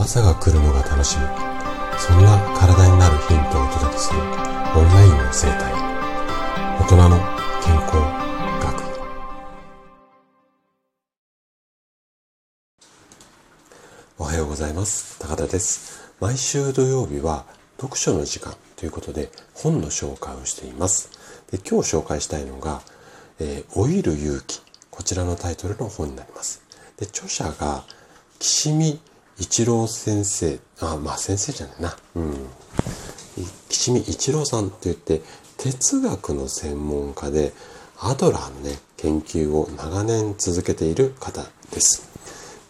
朝が来るのが楽しみ。そんな体になるヒントをお届けするオンラインの生態。大人の健康学。おはようございます。高田です。毎週土曜日は読書の時間ということで本の紹介をしています。で今日紹介したいのがえー、老いる勇気。こちらのタイトルの本になります。で、著者が、岸見一郎先生。あ、まあ先生じゃないな。うん。岸見一郎さんと言って、哲学の専門家で、アドラーのね、研究を長年続けている方です。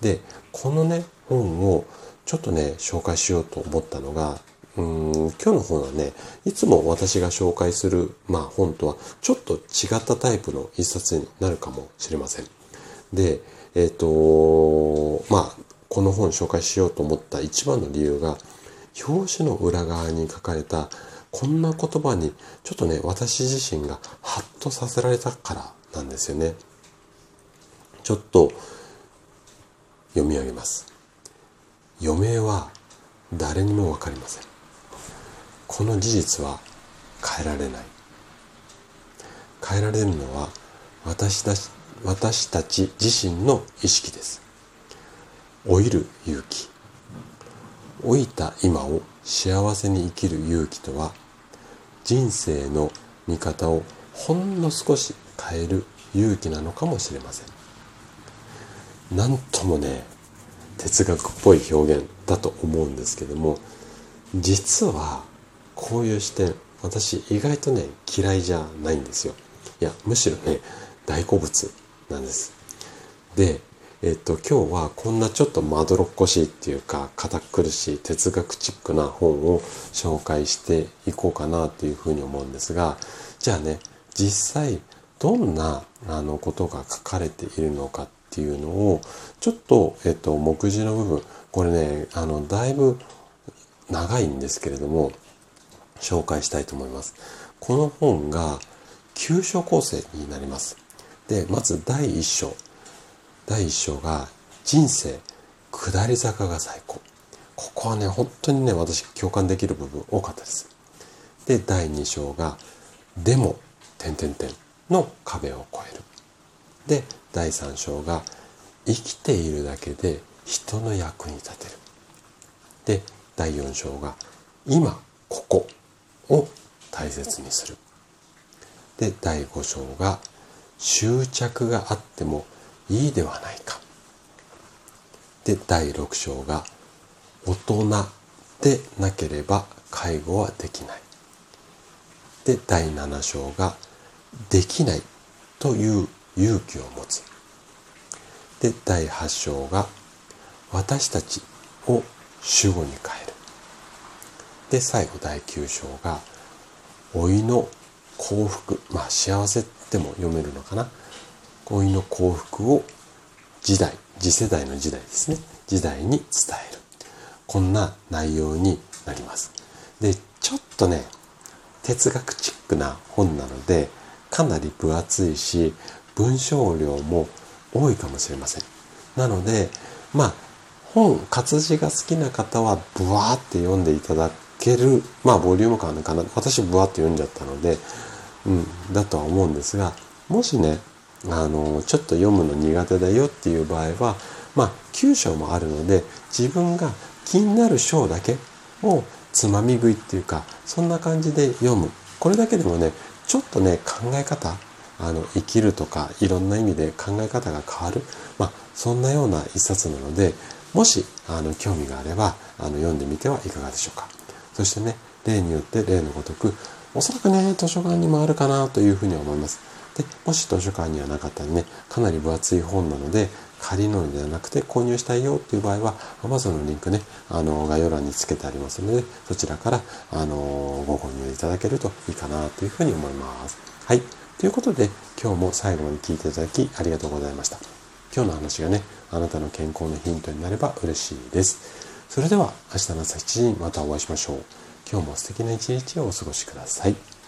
で、このね、本をちょっとね、紹介しようと思ったのが、うん今日の本はね、いつも私が紹介する、まあ、本とはちょっと違ったタイプの一冊になるかもしれません。で、えっ、ー、と、まあ、この本紹介しようと思った一番の理由が、表紙の裏側に書かれたこんな言葉にちょっとね、私自身がハッとさせられたからなんですよね。ちょっと読み上げます。余命は誰にもわかりません。この事実は変えられない変えられるのは私たち私たち自身の意識です老いる勇気。老いた今を幸せに生きる勇気とは人生の見方をほんの少し変える勇気なのかもしれません。なんともね哲学っぽい表現だと思うんですけども実はこういう視点私意外とね嫌いじゃないんですよ。いやむしろね大好物なんです。でえっと今日はこんなちょっとまどろっこしいっていうか堅苦しい哲学チックな本を紹介していこうかなっていうふうに思うんですがじゃあね実際どんなあのことが書かれているのかっていうのをちょっと、えっと、目次の部分これねあのだいぶ長いんですけれども紹介したいと思います。この本が9章構成になります。で、まず第1章。第1章が人生下り坂が最高。ここはね、本当にね、私共感できる部分多かったです。で、第2章がでも、点々点の壁を越える。で、第3章が生きているだけで人の役に立てる。で、第4章が今、ここを大切にする。で、第5章が執着があってもいいではないか。で、第6章が大人でなければ介護はできない。で、第7章ができないという勇気を持つ。で、第8章が私たちを主語に変える。で、最後第9章が、老いの幸福、まあ幸せでも読めるのかな。老いの幸福を時代、次世代の時代ですね。時代に伝える。こんな内容になります。で、ちょっとね、哲学チックな本なので、かなり分厚いし、文章量も多いかもしれません。なので、まあ、本、活字が好きな方は、ブワーって読んでいただける、まあ、ボリューム感かな。私、ぶわっと読んじゃったので、うん、だとは思うんですが、もしね、あの、ちょっと読むの苦手だよっていう場合は、まあ、9章もあるので、自分が気になる章だけをつまみ食いっていうか、そんな感じで読む。これだけでもね、ちょっとね、考え方、あの、生きるとか、いろんな意味で考え方が変わる。まあ、そんなような一冊なので、もし、あの、興味があれば、あの、読んでみてはいかがでしょうか。そしてね、例によって例のごとく、おそらくね、図書館にもあるかなというふうに思います。で、もし図書館にはなかったらね、かなり分厚い本なので、借りるのではなくて購入したいよっていう場合は、Amazon のリンクね、あの、概要欄につけてありますので、そちらから、あの、ご購入いただけるといいかなというふうに思います。はい。ということで、今日も最後まで聞いていただきありがとうございました。今日の話がね、あなたの健康のヒントになれば嬉しいです。それでは明日の朝7時にまたお会いしましょう。今日も素敵な一日をお過ごしください。